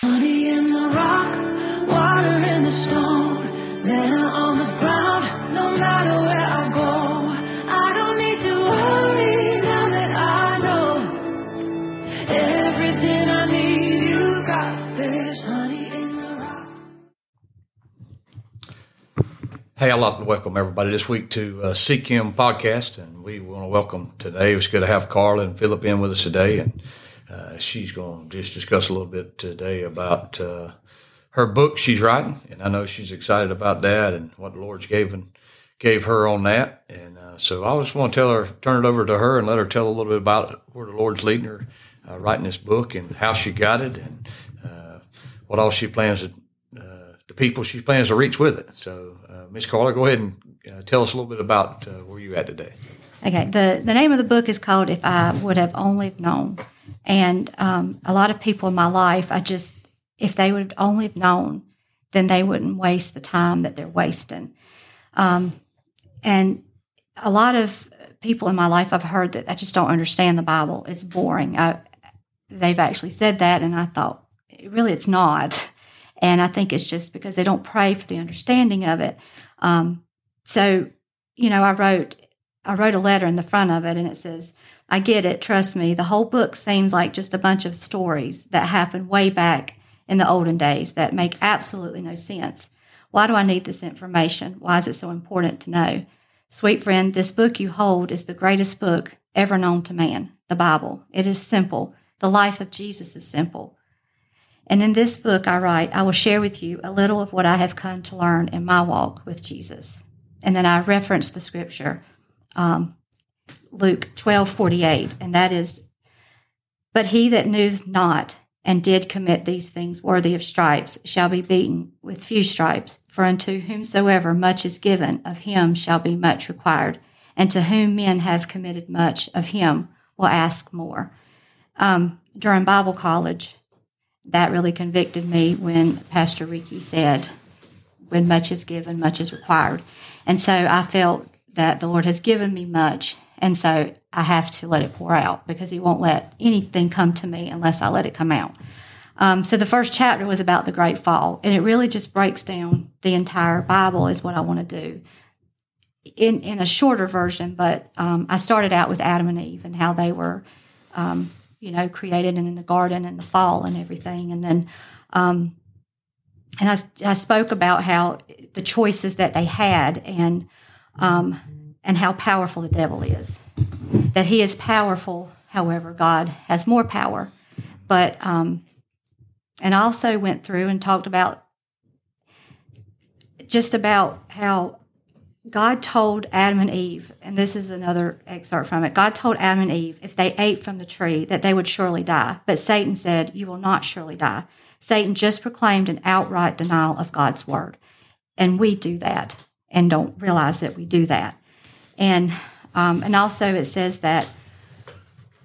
Honey in the rock, water in the stone, manna on the ground, no matter where I go. I don't need to worry now that I know everything I need. You got this, honey in the rock. Hey, I'd like to welcome everybody this week to uh, Seek Him podcast, and we want to welcome today. It's good to have Carla and Phillip in with us today, and uh, she's going to just discuss a little bit today about uh, her book she's writing, and I know she's excited about that and what the Lord's given gave her on that, and uh, so I just want to tell her, turn it over to her, and let her tell a little bit about where the Lord's leading her uh, writing this book and how she got it, and uh, what all she plans to uh, the people she plans to reach with it. So, Miss Carla, go ahead and tell us a little bit about where you at today. Okay, the, the name of the book is called If I Would Have Only Known. And um, a lot of people in my life, I just, if they would have only known, then they wouldn't waste the time that they're wasting. Um, and a lot of people in my life, I've heard that I just don't understand the Bible. It's boring. I, they've actually said that, and I thought, really, it's not. And I think it's just because they don't pray for the understanding of it. Um, so, you know, I wrote I wrote a letter in the front of it, and it says, "I get it. Trust me. The whole book seems like just a bunch of stories that happened way back in the olden days that make absolutely no sense. Why do I need this information? Why is it so important to know?" Sweet friend, this book you hold is the greatest book ever known to man, the Bible. It is simple. The life of Jesus is simple. And in this book, I write, I will share with you a little of what I have come to learn in my walk with Jesus. And then I reference the scripture, um, Luke twelve forty eight, and that is, But he that knew not and did commit these things worthy of stripes shall be beaten with few stripes. For unto whomsoever much is given, of him shall be much required. And to whom men have committed much, of him will ask more. Um, during Bible college, that really convicted me when Pastor Ricky said, when much is given, much is required. And so I felt that the Lord has given me much. And so I have to let it pour out because He won't let anything come to me unless I let it come out. Um, so the first chapter was about the great fall, and it really just breaks down the entire Bible, is what I want to do in, in a shorter version. But um, I started out with Adam and Eve and how they were, um, you know, created and in the garden and the fall and everything. And then um, and I, I spoke about how the choices that they had and um, and how powerful the devil is. That he is powerful, however, God has more power. But um, and also went through and talked about just about how God told Adam and Eve, and this is another excerpt from it. God told Adam and Eve if they ate from the tree that they would surely die. But Satan said, You will not surely die. Satan just proclaimed an outright denial of God's word. And we do that and don't realize that we do that. And um, and also it says that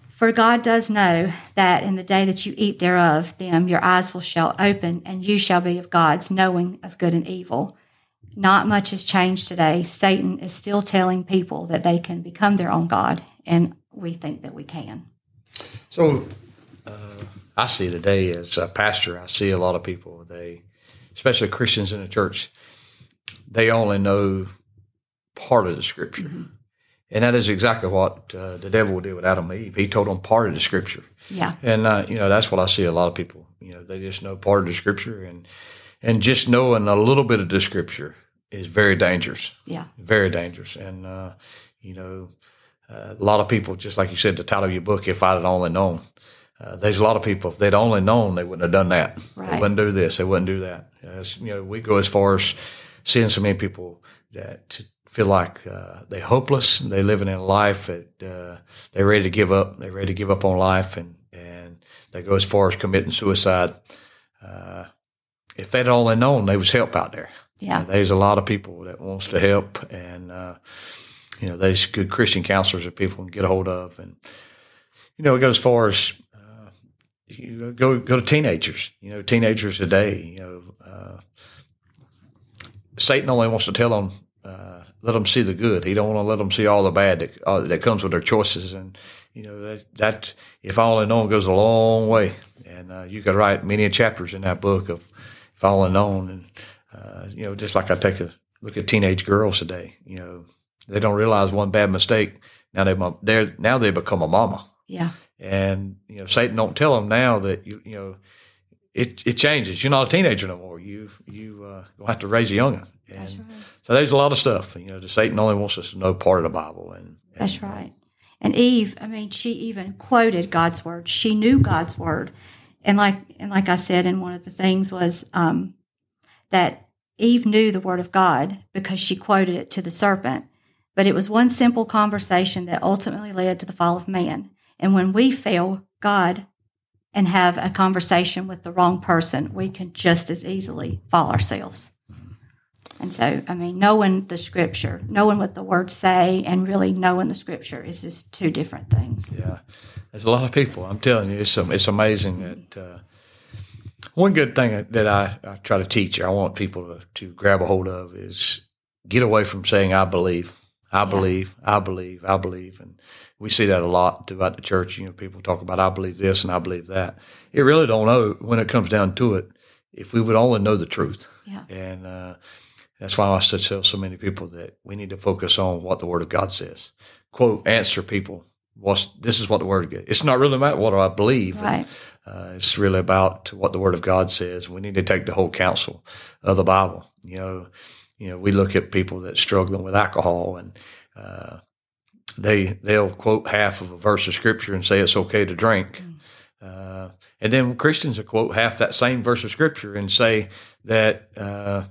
for God does know that in the day that you eat thereof, them your eyes will shall open, and you shall be of God's, knowing of good and evil. Not much has changed today. Satan is still telling people that they can become their own God, and we think that we can. So, uh, I see today as a pastor, I see a lot of people, they, especially Christians in the church, they only know part of the scripture. And that is exactly what uh, the devil did with Adam and Eve. He told them part of the scripture. Yeah. And, uh, you know, that's what I see a lot of people, you know, they just know part of the scripture and, and just knowing a little bit of the scripture is very dangerous Yeah. very dangerous. And uh, you know, uh, a lot of people, just like you said, the title of your book, "If I'd Only Known," uh, there's a lot of people. If they'd only known, they wouldn't have done that. They wouldn't do this. They wouldn't do that. As, you know, we go as far as seeing so many people that feel like uh, they're hopeless. And they're living in a life that uh, they're ready to give up. They're ready to give up on life, and and they go as far as committing suicide. Uh, if they'd only known, there was help out there. Yeah. There's a lot of people that wants to help, and uh, you know, there's good Christian counselors that people can get a hold of, and you know, it goes as far as uh, you go go to teenagers. You know, teenagers today. You know, uh, Satan only wants to tell them uh, let them see the good. He don't want to let them see all the bad that uh, that comes with their choices. And you know that that if I only known goes a long way. And uh, you could write many chapters in that book of if known. And uh, you know, just like I take a look at teenage girls today. You know, they don't realize one bad mistake. Now they they're now they become a mama. Yeah. And you know, Satan don't tell them now that you you know it it changes. You're not a teenager no more. You you uh, have to raise a youngin. And That's right. so there's a lot of stuff. You know, the Satan only wants us to know part of the Bible. And, and That's right. And Eve, I mean, she even quoted God's word. She knew God's word, and like and like I said, and one of the things was um, that Eve knew the word of God because she quoted it to the serpent. But it was one simple conversation that ultimately led to the fall of man. And when we fail God and have a conversation with the wrong person, we can just as easily fall ourselves. And so, I mean, knowing the scripture, knowing what the words say, and really knowing the scripture is just two different things. Yeah, there's a lot of people. I'm telling you, it's it's amazing that uh, one good thing that I, I try to teach, I want people to, to grab a hold of is get away from saying I believe, I believe, I believe, I believe, and we see that a lot throughout the church. You know, people talk about I believe this and I believe that. It really don't know when it comes down to it. If we would only know the truth, Yeah. and uh, that's why I tell so many people that we need to focus on what the Word of God says. Quote, answer people. What's this is what the Word of God. It's not really about what I believe. Right. Uh, it's really about what the Word of God says. We need to take the whole counsel of the Bible. You know, you know, we look at people that struggling with alcohol, and uh, they they'll quote half of a verse of Scripture and say it's okay to drink. Uh, and then Christians will quote half that same verse of Scripture and say that uh,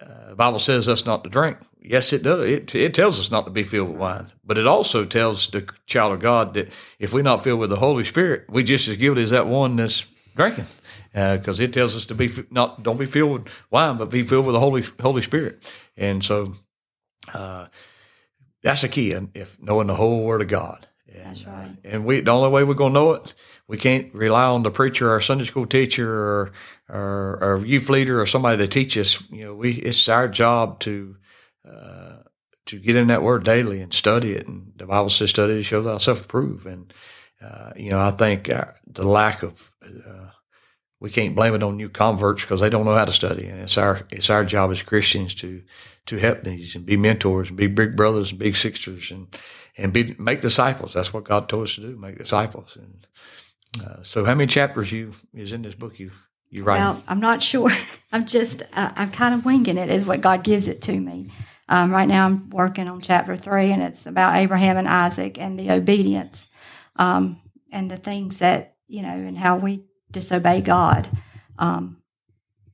uh, the Bible says us not to drink. Yes, it does. It, it tells us not to be filled with wine, but it also tells the child of God that if we're not filled with the Holy Spirit, we just as guilty as that one that's drinking, because it tells us to be not don't be filled with wine, but be filled with the Holy Holy Spirit. And so, uh, that's the key. And if knowing the whole Word of God, and, That's right. uh, and we the only way we're gonna know it, we can't rely on the preacher or Sunday school teacher or or, or youth leader or somebody to teach us. You know, we it's our job to uh, to get in that Word daily and study it. And the Bible says, "Study to show thyself approved." And uh, you know, I think uh, the lack of uh, we can't blame it on new converts because they don't know how to study, and it's our it's our job as Christians to to help these and be mentors and be big brothers and big sisters and and be make disciples. That's what God told us to do: make disciples. And uh, so, how many chapters you is in this book you you write? Well, I'm not sure. I'm just, uh, I'm kind of winging it. Is what God gives it to me. Um, right now, I'm working on chapter three, and it's about Abraham and Isaac and the obedience um, and the things that you know, and how we disobey God, um,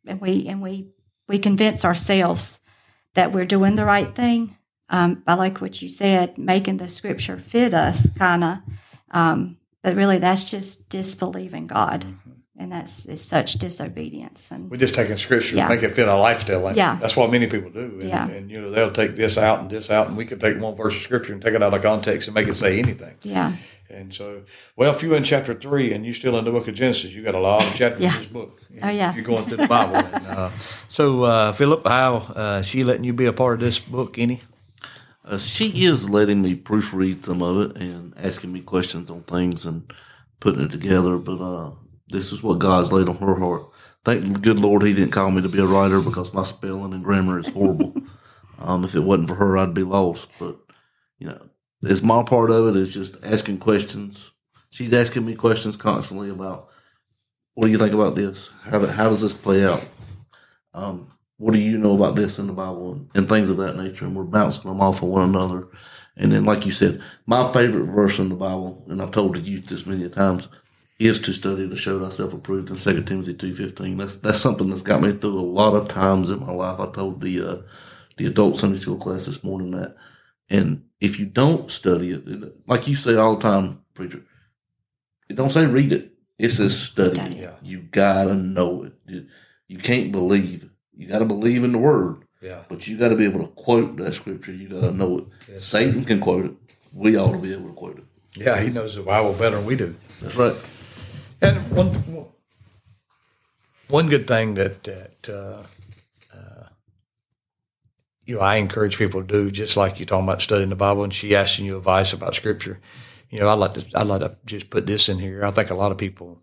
and we and we we convince ourselves that we're doing the right thing. Um, I like what you said, making the Scripture fit us, kind of. Um, but really, that's just disbelieving God, and that's is such disobedience. And We're just taking scripture Yeah. and make it fit our lifestyle. And Yeah. That's what many people do. And, Yeah. and, you know, they'll take this out and this out, and we could take one verse of scripture and take it out of context and make it say anything. yeah, And so, well, if you're in chapter three and you're still in the book of Genesis, you got a lot of chapters Yeah. in this book. Oh, yeah. You're going through the Bible. and, uh, so, uh, Phillip, how uh, she letting you be a part of this book? Any? Uh, she is letting me proofread some of it and asking me questions on things and putting it together. But uh, this is what God's laid on her heart. Thank the good Lord He didn't call me to be a writer because my spelling and grammar is horrible. um, if it wasn't for her, I'd be lost. But you know, it's my part of it is just asking questions. She's asking me questions constantly about what do you think about this? How do, how does this play out? Um, what do you know about this in the Bible and, and things of that nature? And we're bouncing them off of one another. And then, like you said, my favorite verse in the Bible, and I've told the youth this many times, is to study to show thyself approved in 2 Timothy two fifteen. That's that's something that's got me through a lot of times in my life. I told the uh, the adult Sunday school class this morning that, and if you don't study it, it- like you say all the time, preacher, it don't say read it. It says study, Study it. it. You gotta know it. You, you can't believe it. You gotta believe in the word. Yeah. But you got to be able to quote that scripture. You got to know it. Satan can quote it. We ought to be able to quote it. Yeah, he knows the Bible better than we do. That's right. And one one good thing that that uh, uh, you know, I encourage people to do just like you're talking about studying the Bible and she asking you advice about scripture. You know, I'd like to, I'd like to just put this in here. I think a lot of people,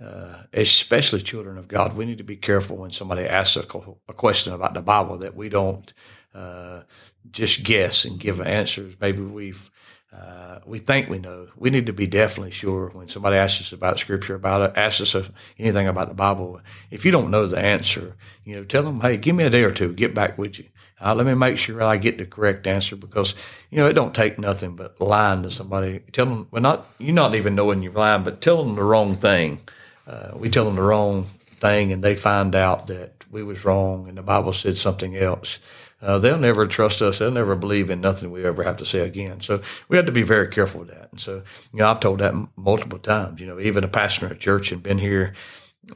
uh, especially children of God, we need to be careful when somebody asks a, a question about the Bible that we don't, uh, just guess and give answers. Maybe we've, uh, we think we know. We need to be definitely sure when somebody asks us about scripture, about it, asks us anything about the Bible. If you don't know the answer, you know, tell them, hey, give me a day or two, get back with you. Uh, let me make sure I get the correct answer because you know it don't take nothing but lying to somebody. Tell them, well, not you're not even knowing you're lying, but tell them the wrong thing. Uh, we tell them the wrong thing, and they find out that we was wrong, and the Bible said something else. Uh, they'll never trust us. They'll never believe in nothing we ever have to say again. So we have to be very careful with that. And so, you know, I've told that multiple times. You know, even a pastor at church and been here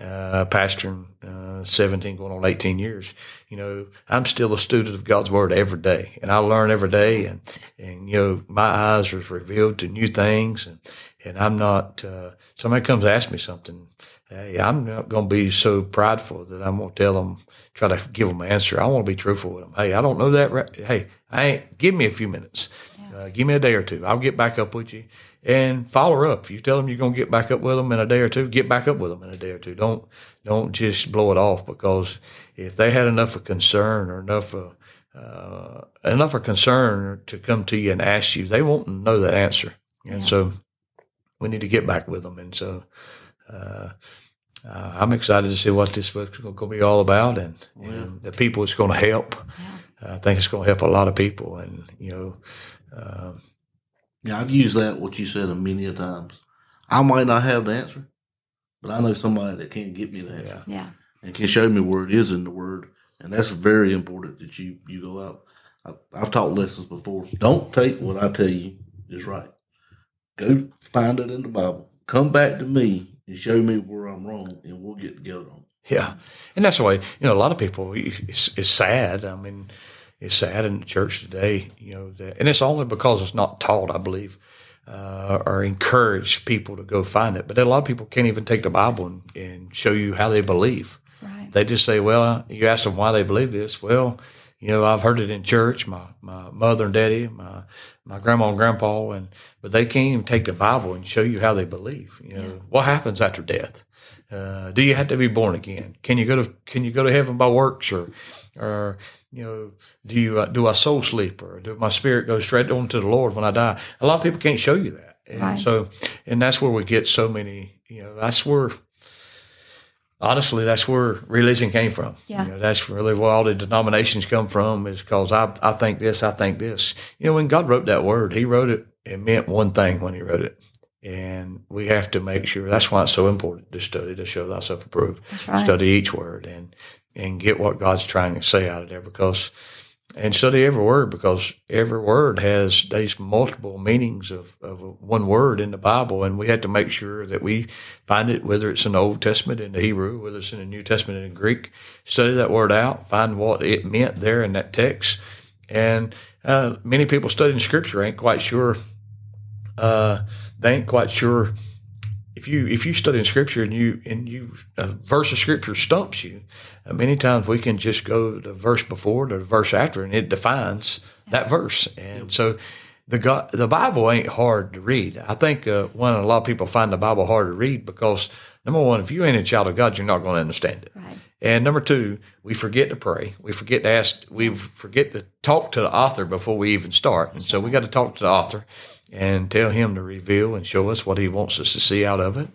uh, pastoring uh, 17 going on 18 years you know i'm still a student of god's word every day and i learn every day and and you know my eyes are revealed to new things and and i'm not uh, somebody comes ask me something hey i'm not going to be so prideful that i'm going to tell them try to give them an answer i want to be truthful with them hey i don't know that right. hey i ain't give me a few minutes uh, give me a day or two i'll get back up with you and follow up. If you tell them you're going to get back up with them in a day or two, get back up with them in a day or two. Don't don't just blow it off because if they had enough of concern or enough of uh, enough of concern to come to you and ask you, they won't know that answer. And yeah. so we need to get back with them. And so uh, uh, I'm excited to see what this book's going to be all about and, yeah. and the people it's going to help. Yeah. I think it's going to help a lot of people. And, you know, um, yeah, I've used that what you said a many a times. I might not have the answer, but I know somebody that can get me the answer. Yeah. And can show me where it is in the word. And that's very important that you, you go out. I, I've taught lessons before. Don't take what I tell you is right. Go find it in the Bible. Come back to me and show me where I'm wrong, and we'll get together on it. Yeah, and that's why you know a lot of people. It's, it's sad. I mean, it's sad in the church today, you know, that, and it's only because it's not taught, I believe, uh, or encourage people to go find it. But a lot of people can't even take the Bible and, and show you how they believe. Right. They just say, well, you ask them why they believe this. Well, you know, I've heard it in church, my, my mother and daddy, my, my grandma and grandpa, and, but they can't even take the Bible and show you how they believe. You know, yeah. what happens after death? Uh, do you have to be born again? Can you go to, can you go to heaven by works or, or you know, do you uh, do I soul sleep or do my spirit go straight on to the Lord when I die? A lot of people can't show you that, and right. so and that's where we get so many. You know, that's where honestly, that's where religion came from. Yeah. You know, that's really where all the denominations come from is because I, I think this, I think this. You know, when God wrote that word, he wrote it, it meant one thing when he wrote it. And we have to make sure that's why it's so important to study to show thyself approved. Right. Study each word and and get what God's trying to say out of there because and study every word because every word has these multiple meanings of, of one word in the Bible, and we had to make sure that we find it, whether it's in the Old Testament in the Hebrew, whether it's in the New Testament in the Greek, study that word out, find what it meant there in that text. And uh, many people studying Scripture ain't quite sure. Uh, they ain't quite sure if you if you study in scripture and you and you a verse of scripture stumps you, uh, many times we can just go to the verse before to the verse after, and it defines that verse. And so the God, the Bible ain't hard to read. I think uh, one a lot of people find the Bible hard to read because number one, if you ain't a child of God, you're not going to understand it. Right. And number two, we forget to pray. We forget to ask. We forget to talk to the author before we even start. And so we got to talk to the author and tell him to reveal and show us what he wants us to see out of it.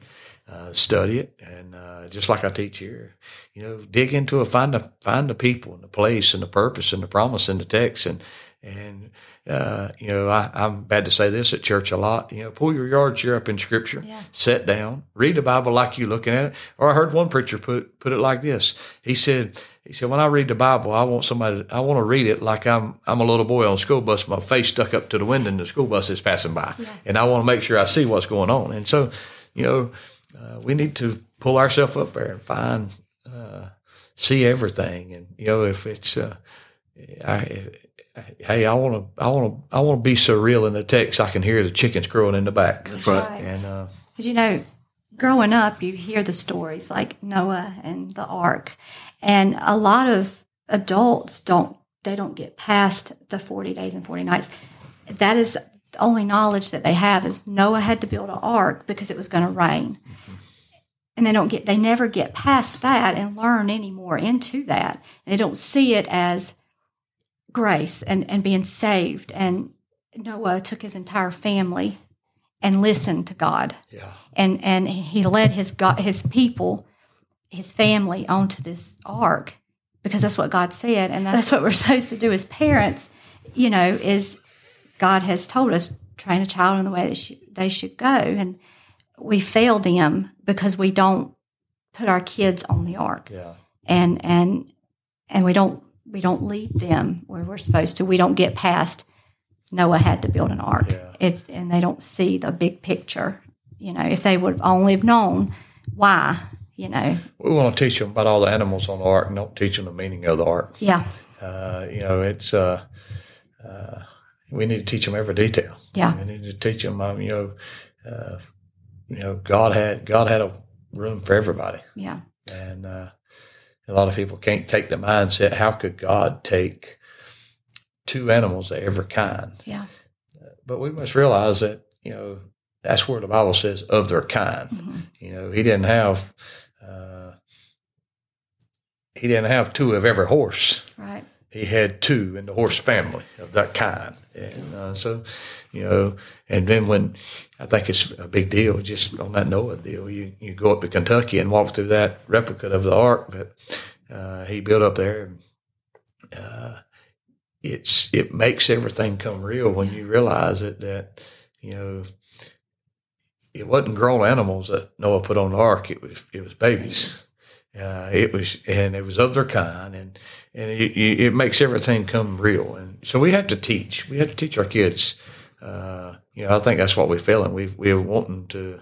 Uh, study it, and uh, just like I teach here, you know, dig into it, find the find the people and the place and the purpose and the promise in the text, and and uh, you know, I, am bad to say this at church a lot. You know, pull your yard chair up in Scripture, yeah. sit down, read the Bible like you looking at it. Or I heard one preacher put put it like this. He said, he said, when I read the Bible, I want somebody, I want to read it like I'm, I'm a little boy on a school bus, my face stuck up to the window and the school bus is passing by. Yeah. And I want to make sure I see what's going on. And so, you know, uh, we need to pull ourselves up there and find, uh, see everything. And, you know, if it's, uh, I, hey, I want to, I want to, I want to be so real in the text I can hear the chickens crowing in the back. That's right. And, uh, Cause you know, growing up, you hear the stories like Noah and the ark, and a lot of adults don't they don't get past the 40 days and 40 nights. That is the only knowledge that they have is Noah had to build an ark because it was going to rain. And they don't get they never get past that and learn any more into that. And they don't see it as grace and, and being saved. And Noah took his entire family and listened to God. Yeah. And and he led his God, his people, his family onto this ark because that's what God said, and that's what we're supposed to do as parents. You know, is God has told us train a child in the way that sh- they should go, and we fail them because we don't put our kids on the ark, Yeah. and and and we don't we don't lead them where we're supposed to. We don't get past Noah had to build an ark. Yeah. It's and they don't see the big picture. You know, if they would only have known why, you know, We want to teach them about all the animals on the ark and don't teach them the meaning of the ark. yeah, Uh, you know, it's, uh, uh, we need to teach them every detail. Yeah. We need to teach them, um, you know, uh, you know, God had, God had a room for everybody. yeah, And, uh, a lot of people can't take the mindset. How could God take two animals of every kind? yeah, But we must realize that, you know, that's where the Bible says of their kind. Mhm. You know, he didn't have, uh, he didn't have two of every horse. right, He had two in the horse family of that kind. And uh, so, you know, and then when I think it's a big deal, just on that Noah deal, you, you go up to Kentucky and walk through that replica of the ark that uh, he built up there. Uh, it's it makes everything come real when you realize it that you know it wasn't grown animals that Noah put on the ark. It was it was babies. Uh, it was and it was of their kind, and and it, it it makes everything come real. And so we have to teach. We have to teach our kids. Uh, you know, I think that's what we're feeling. We we're wanting to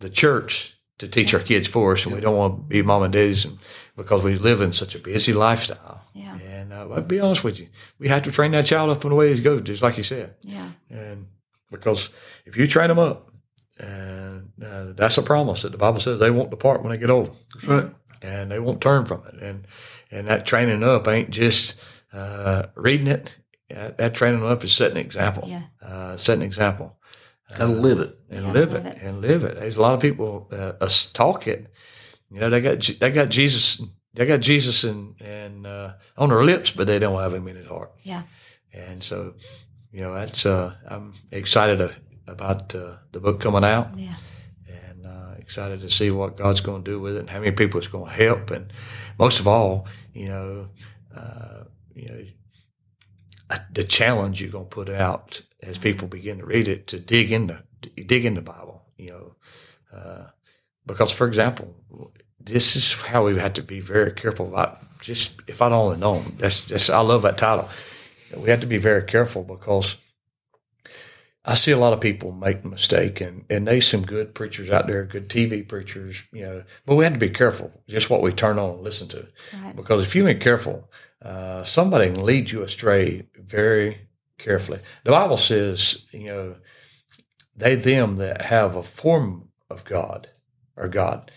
the church to teach our kids for us, and we don't want to be mom and daddies and, because we live in such a busy lifestyle. Yeah. And uh, I'll be honest with you, we have to train that child up in the way he's goes, just like you said. yeah, And because if you train them up, and uh, that's a promise that the Bible says they won't depart when they get old That's right. and they won't turn from it. And and that training up ain't just uh, reading it. That, that training up is setting an example. Yeah. Uh, setting an example Gotta live it. and Yeah, live live it, it. and live it. There's a lot of people uh, us talk it. You know, they got they got Jesus, they got Jesus and and uh, on their lips, but they don't have him in their heart. yeah, And so, you know, that's uh, I'm excited uh, about uh, the book coming out yeah, and excited to see what God's going to do with it and how many people it's going to help. And most of all, you know, uh, you know, the challenge you're going to put out as people begin to read it to dig into dig into the Bible. You know, uh, because for example, this is how we had to be very careful about. Just if I'd only known, that's that's I love that title. We had to be very careful because I see a lot of people make the mistake, and and there's some good preachers out there, good TV preachers, you know. But we have to be careful just what we turn on and listen to, right, because if you ain't careful, uh, somebody can lead you astray very carefully. The Bible says, you know, they them that have a form of God or God,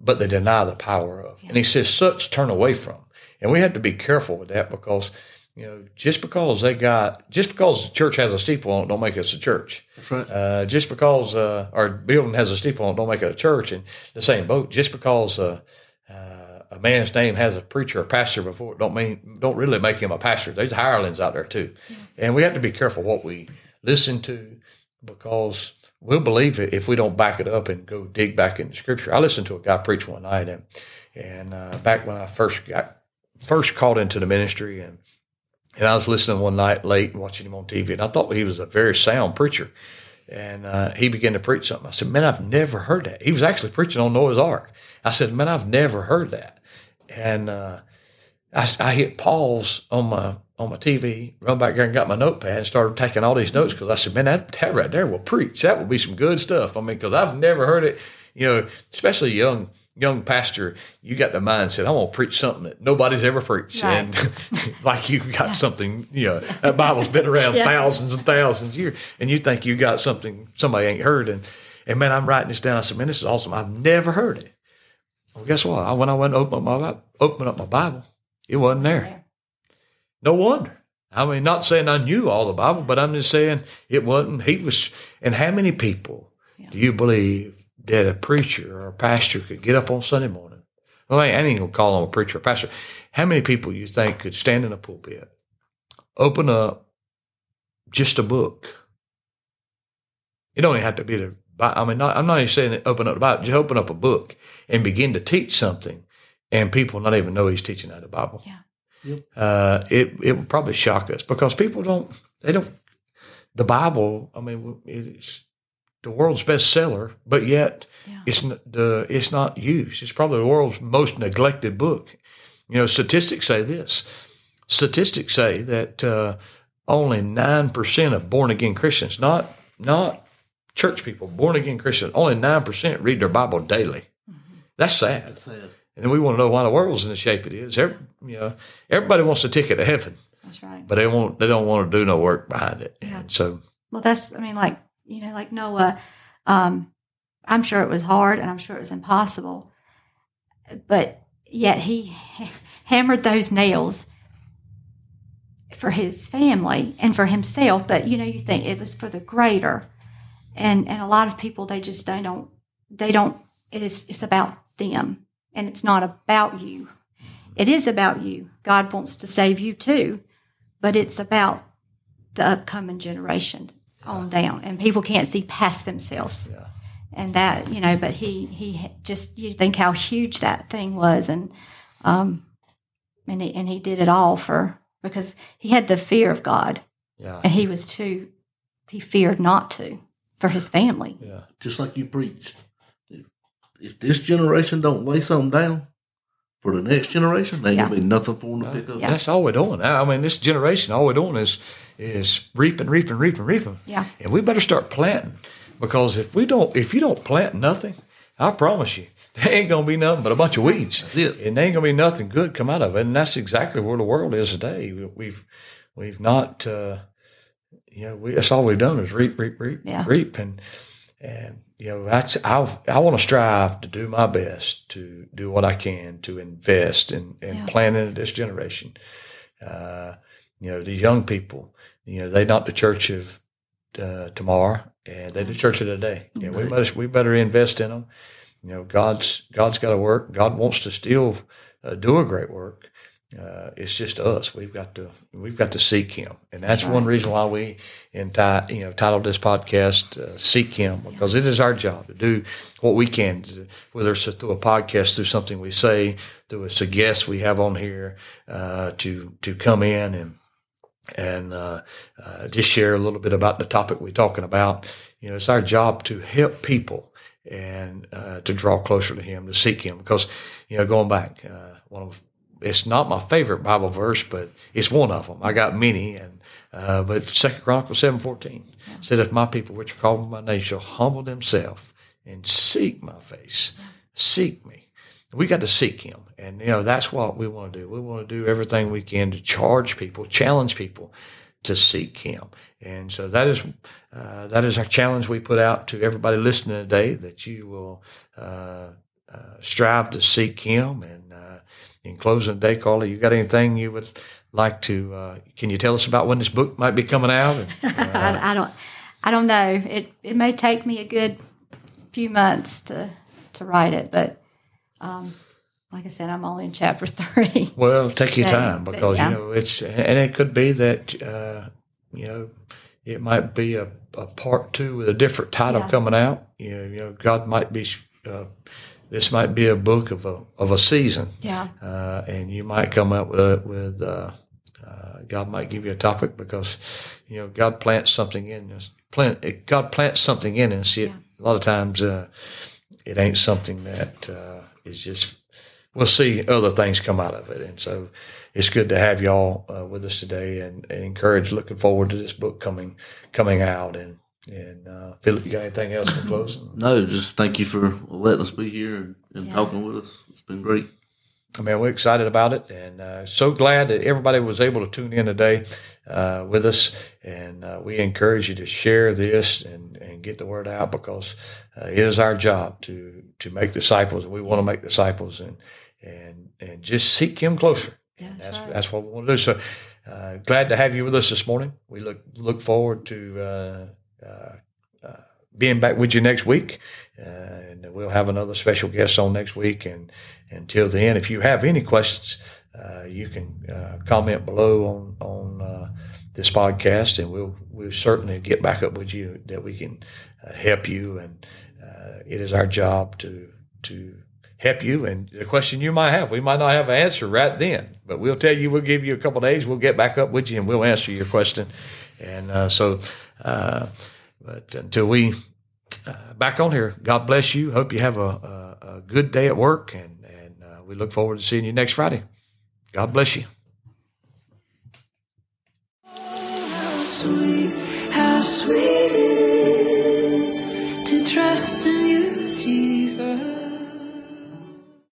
but they deny the power of. And he says, such turn away from. And we have to be careful with that because, you know, just because they got, just because the church has a steeple on it, don't make us a church. That's right. Uh, just because uh, our building has a steeple on it, don't make it a church. And the same boat, just because uh, uh, a man's name has a preacher or pastor before it, don't mean don't really make him a pastor. There's hirelings out there too, and we have to be careful what we listen to because we'll believe it if we don't back it up and go dig back into Scripture. I listened to a guy preach one night, and and uh, back when I first got first called into the ministry and and I was listening one night late and watching him on TV, and I thought he was a very sound preacher. And uh, he began to preach something. I said, "Man, I've never heard that." He was actually preaching on Noah's Ark. I said, "Man, I've never heard that." And uh, I, I hit pause on my on my TV, run back there and got my notepad and started taking all these notes because I said, "Man, that, that right there will preach. That will be some good stuff." I mean, because I've never heard it. You know, especially young young pastor, you got the mindset, I'm going to preach something that nobody's ever preached. Right. And like you got something, you know, that Bible's been around Yeah. thousands and thousands of years, and you think you got something somebody ain't heard. And, and man, I'm writing this down. I said, man, this is awesome. I've never heard it. Well, guess what? I, when I went to open up my, up my Bible, it wasn't there. No wonder. I mean, not saying I knew all the Bible, but I'm just saying it wasn't. He was. And how many people do you believe that a preacher or a pastor could get up on Sunday morning? Well, I ain't gonna call him a preacher or pastor. How many people you think could stand in a pulpit, open up just a book? It don't even have to be the. Bi- I mean, not, I'm not even saying open up the Bible. Just open up a book and begin to teach something, and people not even know he's teaching out of the Bible. Yeah. Uh, it it would probably shock us because people don't. They don't. The Bible. I mean, it's the world's bestseller, but yet Yeah. it's n- the it's not used. It's probably the world's most neglected book. You know, statistics say this. Statistics say that uh, only nine percent of born again Christians, not not church people, born again Christians, only nine percent read their Bible daily. That's sad. That's sad. And then we want to know why the world's in the shape it is. Every, you know, everybody wants a ticket to heaven, That's right. but they won't. They don't want to do no work behind it. Yeah. And so, Well, that's, I mean, like, you know, like Noah, um, I'm sure it was hard and I'm sure it was impossible, but yet he hammered those nails for his family and for himself. But, you know, you think it was for the greater. And, and a lot of people, they just, they don't, they don't, it is, it's about them and it's not about you. It is about you. God wants to save you too, but it's about the upcoming generation on down, and people can't see past themselves. Yeah. And that you know, but he he just you think how huge that thing was, and um, and he and he did it all for because he had the fear of God, yeah, and he was too he feared not to for his family. yeah, Just like you preached. If, if this generation don't lay something down for the next generation, there ain't gonna be nothing for them to pick up. Yeah. That's all we're doing. I mean, this generation, all we're doing is is reaping, reaping, reaping, reaping. Yeah. And we better start planting because if we don't, if you don't plant nothing, I promise you, there ain't gonna be nothing but a bunch of weeds. That's it. And there ain't gonna be nothing good come out of it. And that's exactly where the world is today. We- We've we've not, uh, you know, we, that's all we've done is reap, reap, reap, Yeah. reap, and and you know that's I I want to strive to do my best to do what I can to invest in in Yeah. planning this generation. Uh, you know, these young people, you know, they're not the church of uh, tomorrow, and they're the church of today. You know, we better we better invest in them. You know, God's God's got to work. God wants to still uh, do a great work. Uh, it's just us. We've got to we've got to seek Him, and that's one reason why we enti- you know titled this podcast uh, "Seek Him" because it is our job to do what we can, to, whether it's through a podcast, through something we say, through a guest we have on here, uh, to to come in and and uh, uh, just share a little bit about the topic we're talking about. You know, it's our job to help people and uh, to draw closer to Him, to seek Him. Because you know, going back, uh, one of it's not my favorite Bible verse, but it's one of them. I got many, and uh, but Second Chronicles seven fourteen said, "If my people, which are called by my name, shall humble themselves and seek my face, seek me." we got to seek him and you know that's what we want to do we want to do everything we can to charge people challenge people to seek him and so that is uh, that is our challenge we put out to everybody listening today that you will uh, uh, strive to seek him and uh, in closing today carla you got anything you would like to uh, can you tell us about when this book might be coming out and, I, I don't I don't know. It it may take me a good few months to to write it, but um, like I said, I'm only in chapter three. Well, take your Yeah, time because yeah. you know it's, and it could be that uh, you know it might be a, a part two with a different title Yeah. coming out. You know, you know, God might be. This might be a book of a of a season, Yeah, uh, and you might come up with a, with. Uh, uh, God might give you a topic because you know God plants something in us. Plant God plants something in us. It, Yeah. A lot of times, uh, it ain't something that uh, is just we'll see other things come out of it. And so it's good to have y'all uh, with us today and, and encourage, looking forward to this book coming coming out. And, and uh, Phillip, you got anything else in closing? No, just thank you for letting us be here and, and Yeah. talking with us. It's been great. I mean, we're excited about it and uh, so glad that everybody was able to tune in today uh, with us. And uh, we encourage you to share this and, and get the word out because uh, it is our job to to make disciples, and we want to make disciples and and and just seek Him closer. Yeah, And that's that's right. that's what we want to do. So, uh, glad to have you with us this morning. We look look forward to uh being back with you next week, uh, and we'll have another special guest on next week. And until then, if you have any questions, uh, you can comment below on on this podcast, and we'll we'll certainly get back up with you that we can help you. And it is our job to to help you. And the question you might have, we might not have an answer right then, but we'll tell you, we'll give you a couple days, we'll get back up with you and we'll answer your question. And uh, so, uh, but until we uh, back on here, God bless you. Hope you have a, a, a good day at work, and, and uh, we look forward to seeing you next Friday. God bless you. How sweet, how sweet to trust in.